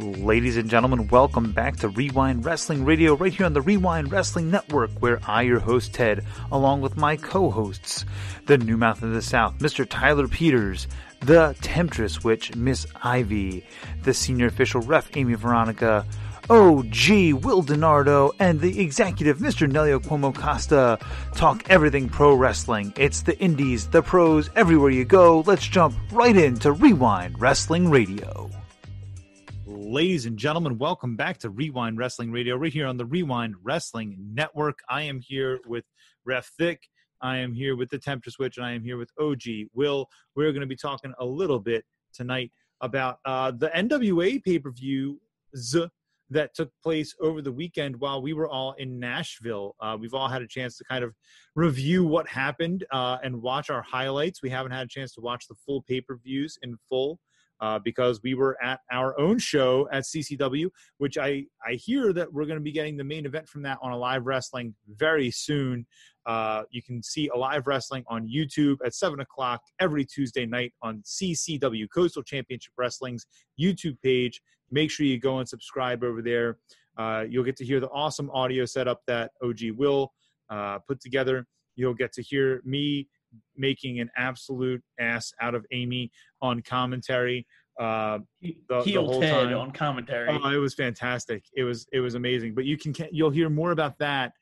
Ladies and gentlemen, welcome back to Rewind Wrestling Radio right here on the Rewind Wrestling Network, where I, your host Ted, along with my co hosts, the New Mouth of the South, Mr. Tyler Peters, the Temptress Witch, Miss Ivy, the senior official ref, Amy Veronica, OG Will Donardo, and the executive Mr. Nelio Cuomo Costa talk everything pro wrestling. It's the indies, the pros, everywhere you go. Let's jump right into Rewind Wrestling Radio. Ladies and gentlemen, welcome back to Rewind Wrestling Radio, right here on the Rewind Wrestling Network. I am here with Ref Thick. I am here with the Temptress Witch, and I am here with OG Will. We're going to be talking a little bit tonight about uh, the NWA pay per view that took place over the weekend while we were all in Nashville. Uh, we've all had a chance to kind of review what happened uh, and watch our highlights. We haven't had a chance to watch the full pay per views in full uh, because we were at our own show at CCW, which I, I hear that we're going to be getting the main event from that on Alive Wrestling very soon. Uh, you can see Alive Wrestling on YouTube at 7 o'clock every Tuesday night on CCW Coastal Championship Wrestling's YouTube page. Make sure you go and subscribe over there. Uh, you'll get to hear the awesome audio setup that OG will uh, put together. You'll get to hear me making an absolute ass out of Amy on commentary. Uh, the, Heel the whole Ted time. on commentary. Oh, it was fantastic. It was it was amazing. But you can you'll hear more about that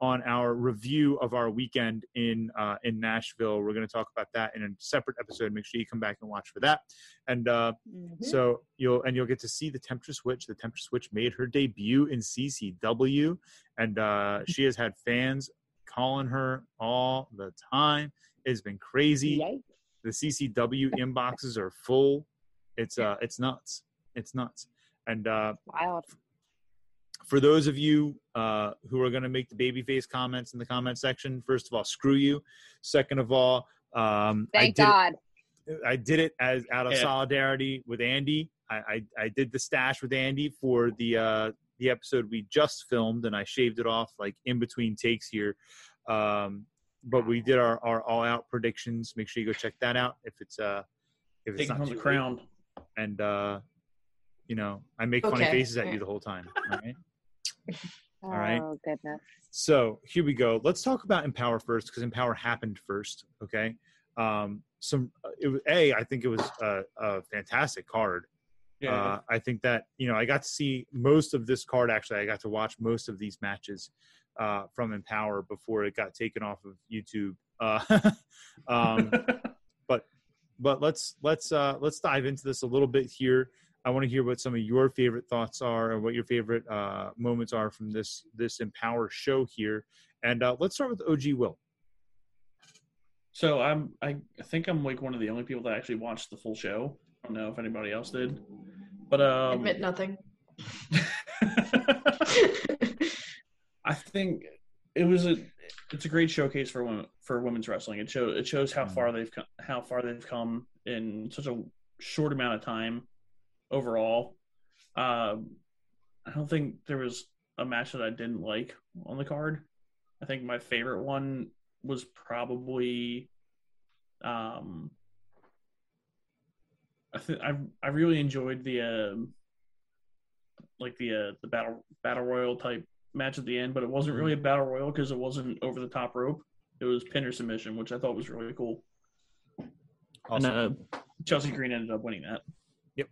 on our review of our weekend in uh, in Nashville. We're going to talk about that in a separate episode. Make sure you come back and watch for that. And uh, mm-hmm. so you'll and you'll get to see the Temptress Witch. The Temptress Witch made her debut in CCW, and uh, she has had fans calling her all the time. It's been crazy. Yikes. The CCW inboxes are full. It's uh, it's nuts. It's nuts. And uh, wild. For those of you uh, who are going to make the babyface comments in the comment section, first of all, screw you. Second of all, um, thank I God. It, I did it as out of yeah. solidarity with Andy. I, I, I did the stash with Andy for the uh, the episode we just filmed, and I shaved it off like in between takes here. Um, but we did our, our all out predictions. Make sure you go check that out if it's uh if it's Taking not the crown. And uh, you know, I make okay. funny faces at you the whole time. All right. all right. Oh goodness. So here we go. Let's talk about Empower first because Empower happened first. Okay. Um, some uh, it was a. I think it was a, a fantastic card. Yeah, uh, I think that you know I got to see most of this card. Actually, I got to watch most of these matches uh, from Empower before it got taken off of YouTube. Uh, um, but but let's let's uh, let's dive into this a little bit here. I want to hear what some of your favorite thoughts are and what your favorite uh, moments are from this this Empower show here. And uh, let's start with OG Will. So I'm I think I'm like one of the only people that actually watched the full show. I don't know if anybody else did, but um, admit nothing. I think it was a it's a great showcase for women for women's wrestling. It shows it shows how mm-hmm. far they've come, how far they've come in such a short amount of time overall. Um, I don't think there was a match that I didn't like on the card. I think my favorite one was probably um I think I I really enjoyed the uh, like the uh, the battle battle royal type match at the end, but it wasn't really a battle royal because it wasn't over the top rope. It was pinner submission, which I thought was really cool. Awesome. And uh, Chelsea Green ended up winning that. Yep.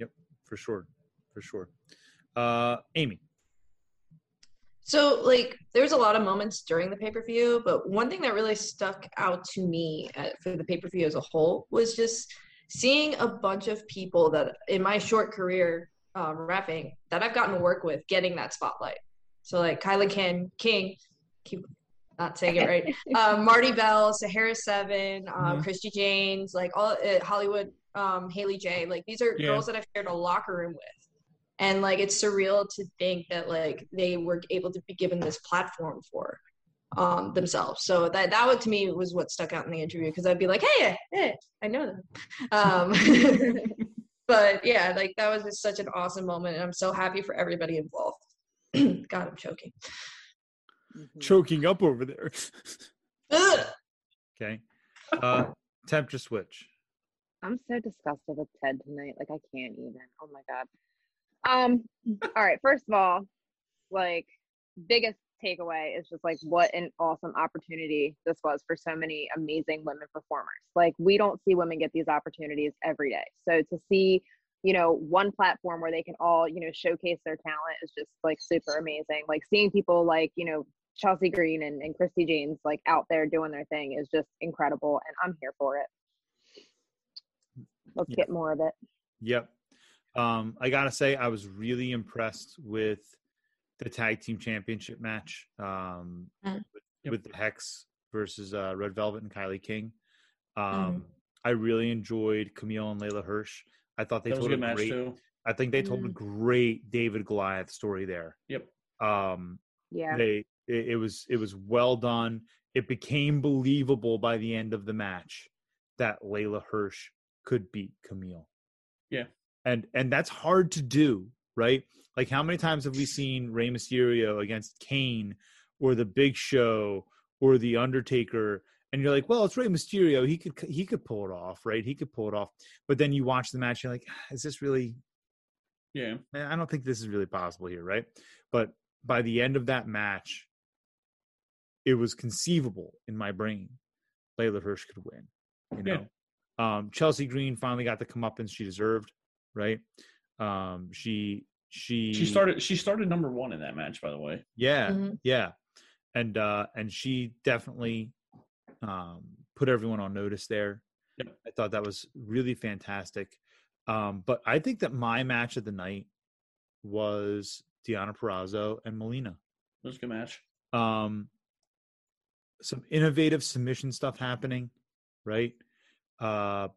Yep, for sure, for sure. Uh, Amy. So, like, there's a lot of moments during the pay per view, but one thing that really stuck out to me at, uh, for the pay per view as a whole was just seeing a bunch of people that in my short career um, rapping that I've gotten to work with getting that spotlight. So like Kyla King, King, keep not saying it right. um, Marti Belle, Sahara Seven, um, mm-hmm. Christi Jaynes, like all uh, Hollywood, um, Haley J. Like these are yeah. girls that I've shared a locker room with, and like it's surreal to think that like they were able to be given this platform for um, themselves. So that that would to me was what stuck out in the interview because I'd be like, hey, hey, I know them. Um, but yeah, like that was just such an awesome moment, and I'm so happy for everybody involved. God, I'm choking. Mm-hmm. Choking up over there. okay. Uh, Temptress Witch. I'm so disgusted with Ted tonight. Like I can't even. Oh my god. Um. all right. First of all, like biggest takeaway is just like what an awesome opportunity this was for so many amazing women performers. Like we don't see women get these opportunities every day. So to see, you know, one platform where they can all, you know, showcase their talent is just like super amazing. Like seeing people like, you know, Chelsea Green and, and Christi Jaynes like out there doing their thing is just incredible and I'm here for it. Let's Yeah. get more of it. Yep. Um, I gotta say, I was really impressed with the tag team championship match um, Mm. with, Yep. with the Hex versus uh, Red Velvet and Kylie King. Um, Mhm. I really enjoyed Kamille and Leyla Hirsch. I thought they That was a told good a match great. too. I think they told a Mm. great David Goliath story there. Yep. Um, Yeah. they it, it was it was well done. It became believable by the end of the match that Leyla Hirsch could beat Kamille. Yeah. And and that's hard to do, right? Like how many times have we seen Rey Mysterio against Kane or the Big Show or the Undertaker and you're like, well, it's Rey Mysterio. He could he could pull it off, right? He could pull it off. But then you watch the match, you're like, "Ah, is this really Yeah. I don't think this is really possible here, right? But by the end of that match, it was conceivable in my brain Leyla Hirsch could win. You Yeah. know, um, Chelsea Green finally got the comeuppance she deserved, right? Um, she she She started. She started number one in that match, by the way. yeah, Mhm. yeah, and uh, and she definitely um, put everyone on notice there. Yep. I thought that was really fantastic. Um, but I think that my match of the night was Deonna Purrazzo and Melina. It was a good match. Um, some innovative submission stuff happening, right? Uh,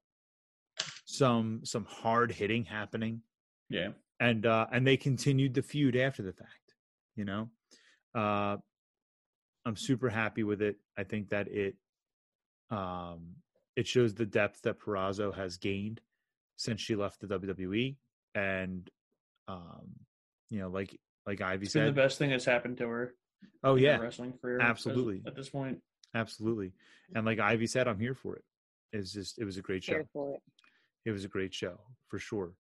some some hard hitting happening Yeah. and uh and they continued the feud after the fact you know uh i'm super happy with it i think that it um it shows the depth that Purrazzo has gained since she left the WWE and um you know like like Ivy It's been the best thing that's happened to her. oh in her yeah wrestling career. Absolutely. At this point, absolutely and like Ivy said I'm here for it it's just it was a great show Here for it. it was a great show for sure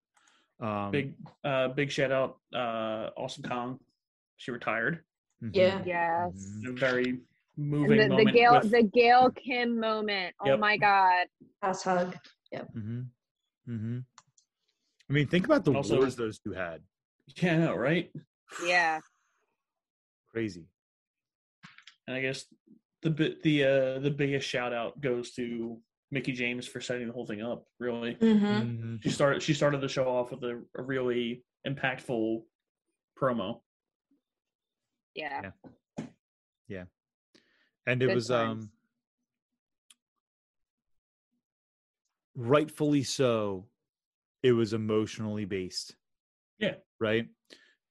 um big uh big shout out uh Awesome Kong. She retired. mhm, Yeah. Yes. mhm. A very And moving the, the moment. Gail with- the Gail Kim moment. Oh my god. Pass hug. Mm-hmm. Mm-hmm. I mean, think about the Also- wars those two had. yeah, I know, right? Yeah. Crazy. And I guess the bit the uh the biggest shout out goes to Mickie James for setting the whole thing up. Really, Mm-hmm. Mm-hmm. she started she started the show off with a, a really impactful promo. Yeah. Yeah. And it Good was times. um rightfully so. It was emotionally based. Yeah. Right.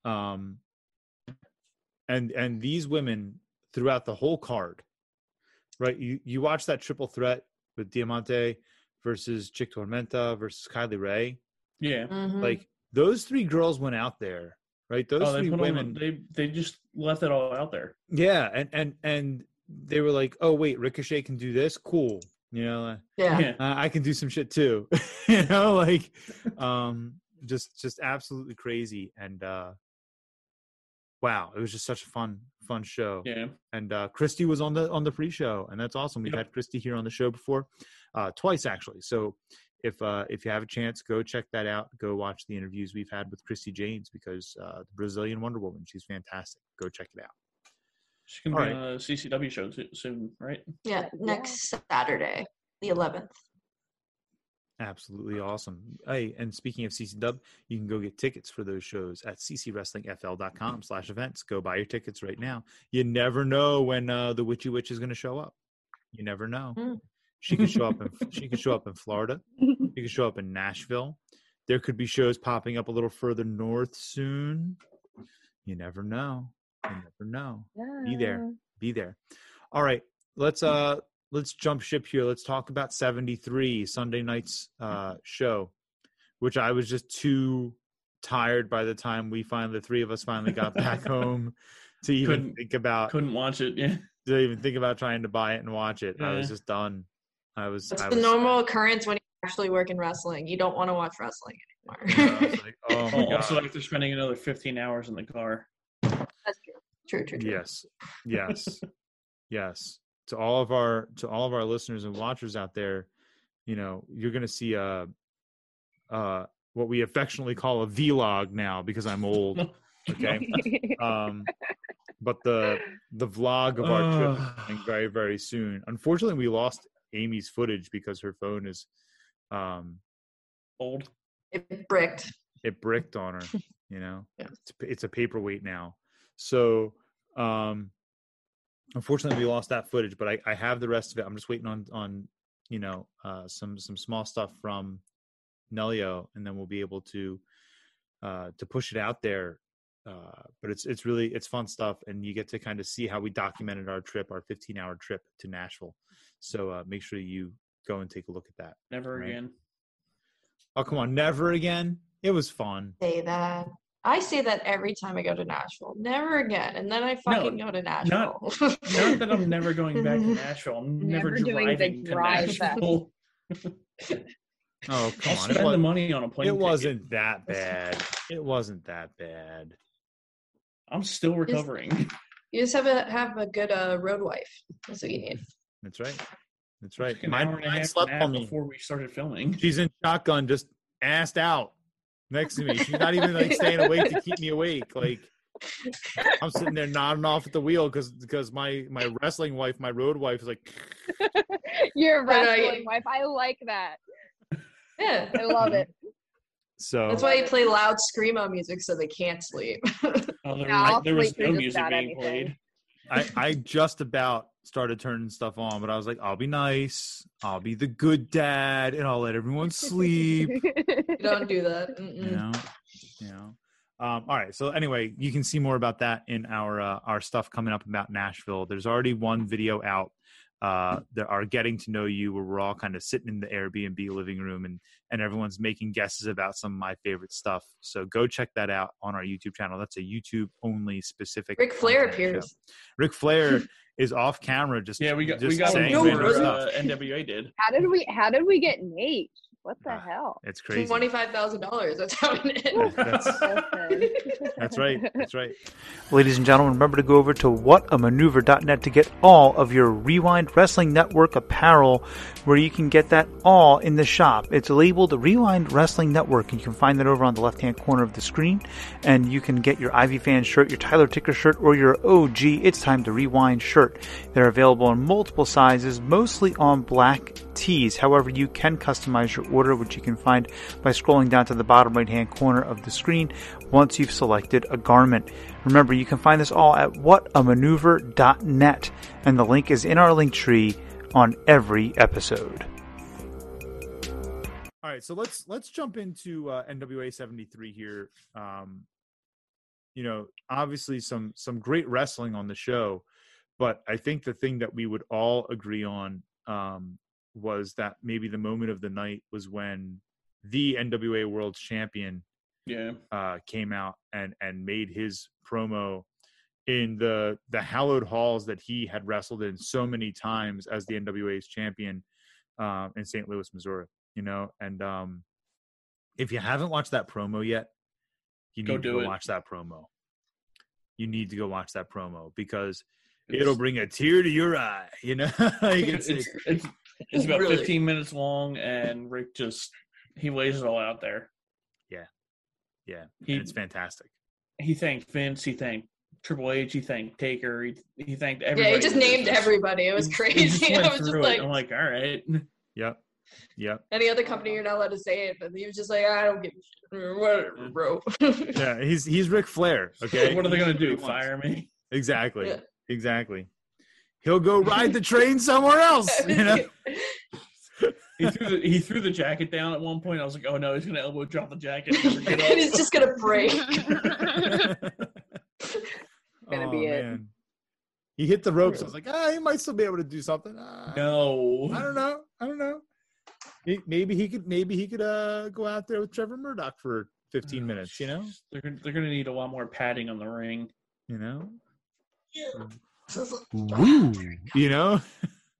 Um. And and these women throughout the whole card, right? You you watch that triple threat with Diamante versus Chik Tormenta versus Kylie Rae. Yeah. Mm-hmm. like those three girls went out there right those oh, they three women on they they just left it all out there. yeah and and and they were like oh wait ricochet can do this cool you know uh, yeah. Yeah. i can do some shit too you know like um just just absolutely crazy and uh wow it was just such a fun fun show Yeah. and uh christy was on the on the pre-show and that's awesome we've Yep. had christy here on the show before uh twice actually so if uh if you have a chance go check that out go watch the interviews we've had with christi jaynes because uh the brazilian wonder woman she's fantastic go check it out She's gonna All be on a CCW show too, soon, right? Yeah. Next Saturday, the 11th. Absolutely awesome hey and speaking of ccw you can go get tickets for those shows at ccwrestlingfl.com slash events go buy your tickets right now you never know when uh the witchy witch is going to show up you never know Mm. she could show up in she could show up in florida You could show up in Nashville. There could be shows popping up a little further north soon. You never know. You never know. Be there. Be there. All right. Let's uh let's jump ship here. Let's talk about 73 Sunday night's uh show, which I was just too tired by the time we finally the three of us finally got back home to even Couldn't- think about Couldn't watch it. Yeah. to even think about trying to buy it and watch it. I was just done. I was It's the was normal occurrence when you actually work in wrestling. You don't want to watch wrestling I anymore. was like, oh my Oh, also, god. after spending another 15 hours in the car. That's true. True, true, true. Yes. Yes. yes. To all of our to all of our listeners and watchers out there, you know, you're gonna see a uh what we affectionately call a vlog now because I'm old. Okay. um but the the vlog of our trip is coming very, very soon. Unfortunately we lost Amy's footage because her phone is um Old. It bricked. it bricked on her you know Yeah. it's, it's a paperweight now so um unfortunately we lost that footage but I, I have the rest of it i'm just waiting on on you know uh some some small stuff from nelio and then we'll be able to uh to push it out there uh but it's it's really it's fun stuff and you get to kind of see how we documented our trip our 15 hour trip to nashville so uh make sure you go and take a look at that Never Right. again. oh come on never again it was fun Say that. I say that every time I go to Nashville. Never again. And then I fucking go to Nashville. Not that I'm never going back to Nashville. I'm never, Never doing the driving to drive. Nashville. oh come I'll on spend was- the money on a plane. It ticket. wasn't that bad. It wasn't that bad. I'm still recovering. you just have a have a good uh, road wife. That's what you need. That's right. That's right. Took an Mine, hour and mine slept on me. before we started filming. She's in shotgun, just assed out next to me. She's not even like staying awake to keep me awake. Like I'm sitting there nodding off at the wheel because because my my wrestling wife, my road wife, is like, Your But I- wrestling wife. I like that. Yeah. I love it. so That's why you play loud screamo music so they can't sleep. Oh, there, Yeah, was, there was no music being anything. played. I I just about started turning stuff on, but I was like, I'll be nice. I'll be the good dad, and I'll let everyone sleep. Don't do that. you Mm-mm. know you know um, all right so anyway you can see more about that in our uh, our stuff coming up about nashville there's already one video out uh there are getting to know you where we're all kind of sitting in the airbnb living room and and everyone's making guesses about some of my favorite stuff so go check that out on our youtube channel that's a youtube only specific Ric Flair content show. appears. Ric Flair is off camera just Yeah, we got just we got saying No, really? uh, NWA did. How did we how did we get Nate? What the Ah, hell? it's crazy Twenty-five thousand dollars. That's how it is. That's- Listen. that's right that's right Ladies and gentlemen, remember to go over to whatamaneuver.net to get all of your Rewind Wrestling Network apparel, where you can get that all in the shop. It's labeled Rewind Wrestling Network, and you can find that over on the left hand corner of the screen. And you can get your Ivy Fan shirt, your Tyler Ticker shirt, or your OG It's Time to Rewind shirt. They're available in multiple sizes, mostly on black tees. However, you can customize your order, which you can find by scrolling down to the bottom right hand corner of the screen once you've selected a garment. Remember, you can find this all at whatamaneuver.net, and the link is in our link tree on every episode. All right, so let's let's jump into uh, NWA 73 here. Um, you know, obviously some some great wrestling on the show, but I think the thing that we would all agree on um, was that maybe the moment of the night was when the NWA World Champion Yeah. uh, came out and and made his promo in the the hallowed halls that he had wrestled in so many times as the NWA's champion um, in St. Louis, Missouri. You know, and um, if you haven't watched that promo yet, you Go need to go it. watch that promo. You need to go watch that promo because It's- it'll bring a tear to your eye. You know, like it's, it's, it's, it's about Really? 15 minutes long, and Ric just he lays it all out there. yeah, He it's fantastic. he thanked Vince. He thanked Triple H. He thanked Taker. He, he thanked everybody. Yeah, he just in named business. everybody. It was He- he crazy. just went I was just through it. like, I'm like, all right. Yep, yep. any other company, you're not allowed to say it, but he was just like, I don't give a shit. Whatever, bro. Yeah, he's he's Ric Flair. Okay, what are they gonna do? Fire me? Exactly. Yeah. Exactly. He'll go ride the train somewhere else. You know. He threw the he threw the jacket down at one point. I was like, oh no, he's gonna elbow drop the jacket. And never get and it's just gonna break. Gonna be it. Oh, man. He hit the ropes. I was like, ah, he might still be able to do something. Ah, no. I don't know. I don't know. Maybe he could. Maybe he could uh, go out there with Trevor Murdoch for 15 minutes. You know. They're they're gonna need a lot more padding on the ring. You know. Woo. You know.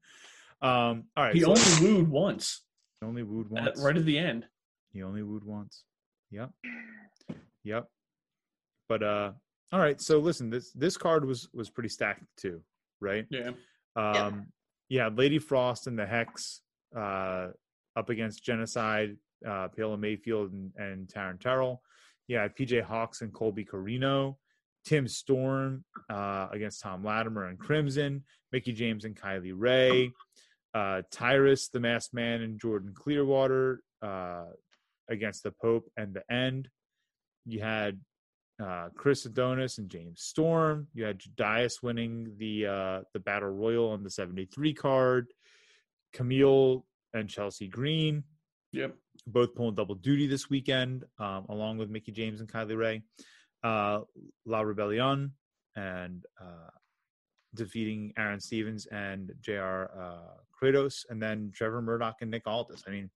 um. All right. He so- only wooed once. He only wooed At- once. right at the end. He only wooed once. Yep. Yep. But uh all right, so listen, this this card was was pretty stacked too, right? Yeah. Um yeah, Lady Frost and the Hex uh up against Jennacide, uh Paola Mayfield and, and Taryn Terrell. Yeah, PJ Hawx and Colby Corino, Tim Storm uh against Tom Latimer and Crimson, Mickie James and Kylie Rae, uh Tyrus, the Masked Man, and Jordan Clearwater, uh against the Pope and the End. You had uh, Chris Adonis and James Storm. You had Judais winning the uh, the Battle Royal on the 73 card. Kamille and Chelsea Green Yep. both pulling double duty this weekend, um, along with Mickie James and Kylie Rae. Uh, La Rebellion and uh, defeating Aaron Stevens and JR uh, Kratos, and then Trevor Murdoch and Nick Aldis. I mean,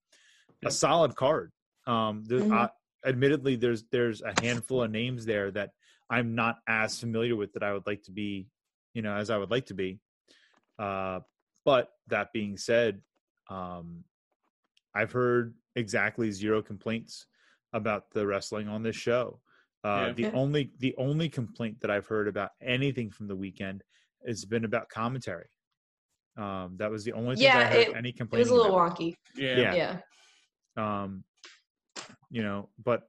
a solid card. Um, there, Mhm. uh, admittedly, there's there's a handful of names there that I'm not as familiar with that I would like to be, you know, as I would like to be. Uh, but that being said, um, I've heard exactly zero complaints about the wrestling on this show. Uh, Yeah. the only the only complaint that I've heard about anything from the weekend has been about commentary. Um, that was the only thing I Yeah, heard it- any It was a little wonky. Yeah. Yeah. Yeah. Um, you know, but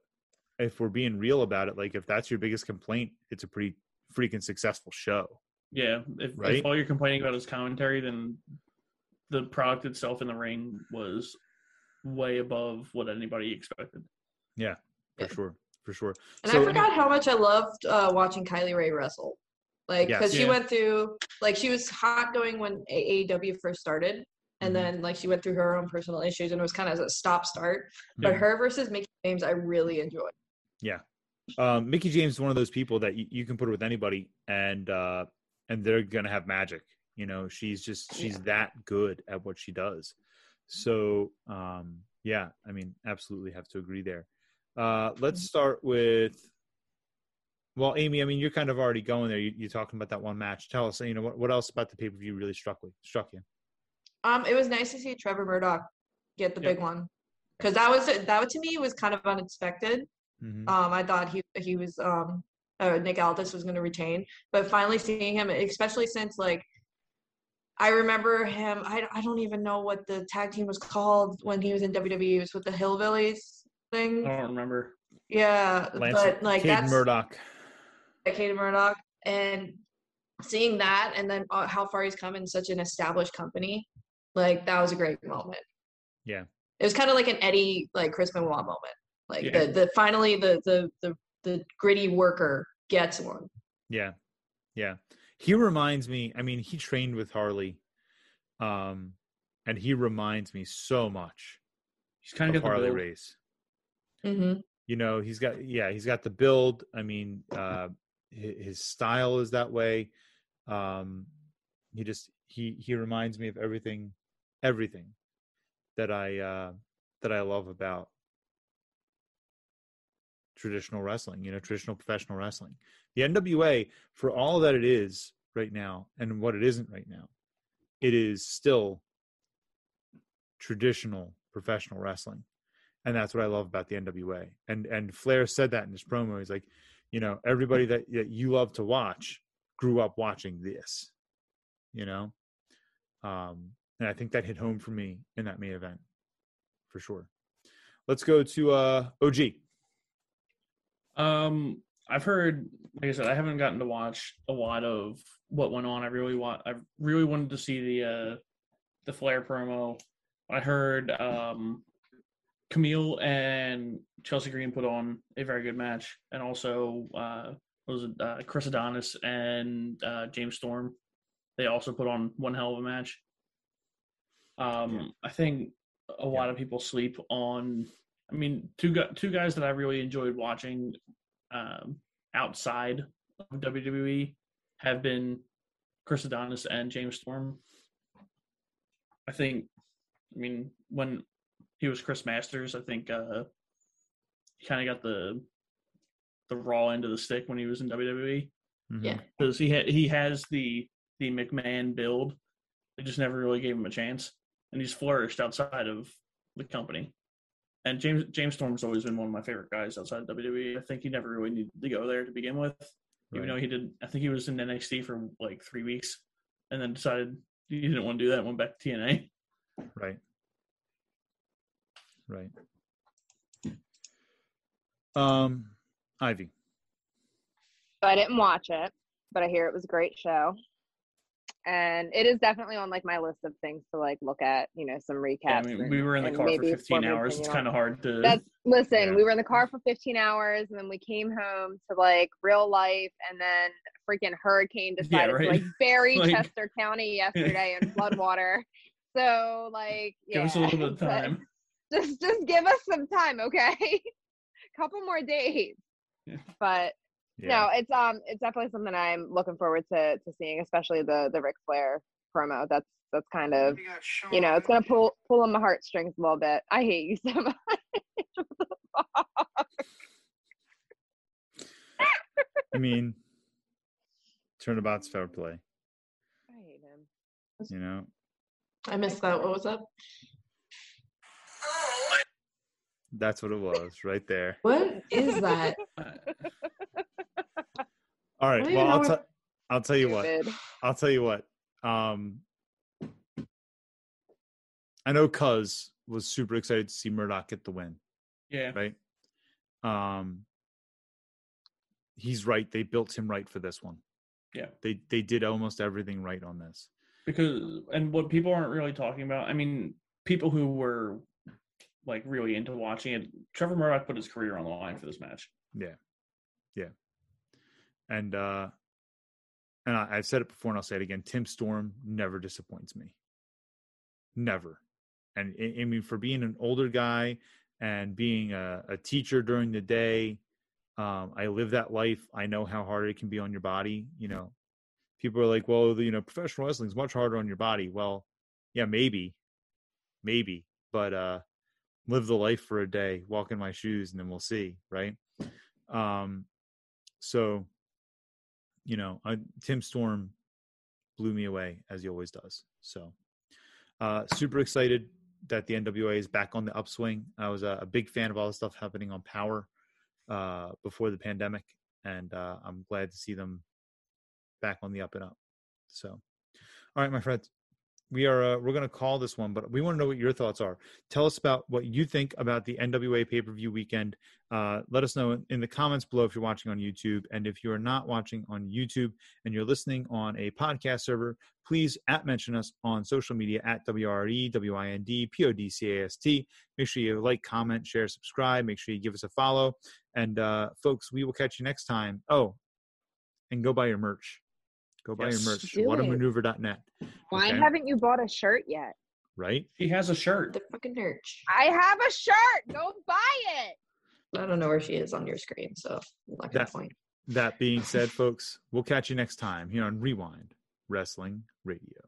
if we're being real about it, like if that's your biggest complaint, it's a pretty freaking successful show. Yeah. If, Right? if all you're complaining about is commentary, then the product itself in the ring was way above what anybody expected. Yeah, for Yeah. sure, for sure. And So- I forgot how much I loved uh, watching Kylie Rae wrestle. Like, Yes. because she Yeah. went through, like, she was hot going when AEW first started. And Mhm. then, like, she went through her own personal issues and it was kind of a stop start. But her versus Mickie James, I really enjoyed. Yeah, um, Mickie James is one of those people that you, you can put her with anybody, and uh, and they're gonna have magic. You know, she's just she's that good at what she does. So um, yeah, I mean, absolutely have to agree there. Uh, let's start with. Well, Amy, I mean, you're kind of already going there. You, you're talking about that one match. Tell us, you know, what, what else about the pay per view really struck with, struck you? Um, it was nice to see Trevor Murdoch get the Yep. big one. Because that was that to me was kind of unexpected. Mhm. Um, I thought he he was um uh, Nick Aldis was going to retain, but finally seeing him, especially since like I remember him. I I don't even know what the tag team was called when he was in WWE. It was with the Hillbillies thing. I don't remember. Yeah, Lance, but like Caden that's Murdoch. Katie Murdoch, and seeing that, and then uh, how far he's come in such an established company, like that was a great moment. Yeah. it was kind of like an Eddie like Chris Benoit moment. Like Yeah. the the finally the the the the gritty worker gets one. Yeah. Yeah. He reminds me, I mean, he trained with Harley. Um, and he reminds me so much He's kind of of got the Harley build. Race. Mm-hmm. You know, he's got yeah, he's got the build. I mean, uh his, style is that way. Um he just he he reminds me of everything everything that I uh that I love about traditional wrestling, you know, traditional professional wrestling. The NWA, for all that it is right now and what it isn't right now, it is still traditional professional wrestling. And that's what I love about the NWA. And and Flair said that in his promo. He's like, you know, everybody that, that you love to watch grew up watching this, you know? Um, and I think that hit home for me in that main event for sure. Let's go to uh OG. Um, I've heard, like I said, I haven't gotten to watch a lot of what went on. I really want, I really wanted to see the uh the Flair promo. I heard um Kamille and Chelsea Green put on a very good match, and also uh was it uh, Chris Adonis and uh, James Storm. They also put on one hell of a match. Um, Yeah. I think a lot of people sleep on. I mean, two two guys that I really enjoyed watching um, outside of WWE have been Chris Adonis and James Storm. I think, I mean, when he was Chris Masters, I think uh, he kind of got the the raw end of the stick when he was in WWE Mhm. Yeah. because he ha- he has the the McMahon build. They just never really gave him a chance, and he's flourished outside of the company. And James James Storm's always been one of my favorite guys outside of WWE. I think he never really needed to go there to begin with, even though he did. I think he was in NXT for like three weeks, and then decided he didn't want to do that. and Went back to TNA. Right. Right. Um, Ivy. So I didn't watch it, but I hear it was a great show. And it is definitely on like my list of things to like look at, you know, some recaps. Yeah, I mean, we were in the car for 15 hours. It's kind of hard to. That's listen, Yeah. we were in the car for 15 hours and then we came home to like real life and then freaking hurricane Yeah, decided right. to like bury Like- Chester County yesterday in floodwater. So like yeah. Give us a little bit of but time. Just just give us some time, okay? Couple more days. Yeah. But Yeah. no, it's um it's definitely something I'm looking forward to to seeing, especially the the Ric Flair promo. That's that's kind of you know, it's gonna pull pull on my heartstrings a little bit. I hate you so much. I mean, turnabout's fair play. I hate him. You know, I missed that. What was that? That's what it was right there. What is that? Uh, All right. Well, I'll know tell. I'll tell you what. I'll tell you what. Um, I know Cuz was super excited to see Murdoch get the win. yeah, Right. Um, he's right. They built him right for this one. Yeah. They they did almost everything right on this. because and what people aren't really talking about. I mean, people who were like really into watching it. Trevor Murdoch put his career on the line for this match. Yeah. Yeah. And uh and I, I've said it before and I'll say it again. Tim Storm never disappoints me. Never. And I, mean for being an older guy and being a, a teacher during the day, um, I live that life. I know how hard it can be on your body. You know, people are like, well, you know, professional wrestling is much harder on your body. Well, yeah, maybe, maybe, but uh, live the life for a day, walk in my shoes, and then we'll see, right? Um, so, you know, I, Tim Storm blew me away as he always does. So, uh, super excited that the NWA is back on the upswing. I was a, a big fan of all the stuff happening on Power uh, before the pandemic, and uh, I'm glad to see them back on the up and up. So, all right, my friends, we are uh, we're going to call this one, but we want to know what your thoughts are. Tell us about what you think about the NWA pay per view weekend. Uh, let us know in, the comments below if you're watching on YouTube, and if you are not watching on YouTube and you're listening on a podcast server, please at mention us on social media at E WRE, WIND, PODCAST. Make sure you like, comment, share, subscribe. Make sure you give us a follow. And uh, folks, we will catch you next time. Oh, and go buy your merch. Go buy Yes. your merch. Do. Whatamaneuver.net. Why Okay. haven't you bought a shirt yet? Right? She has a shirt. The fucking merch. I have a shirt. Go buy it. I don't know where she is on your screen, so I'm not That- point. That being said, folks, we'll catch you next time here on Rewind Wrestling Radio.